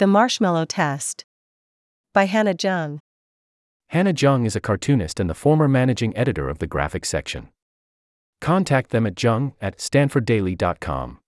The Marshmallow Test. By Hannah Jung. Hannah Jung is a cartoonist and the former managing editor of the graphic section. Contact them at jung at stanforddaily.com.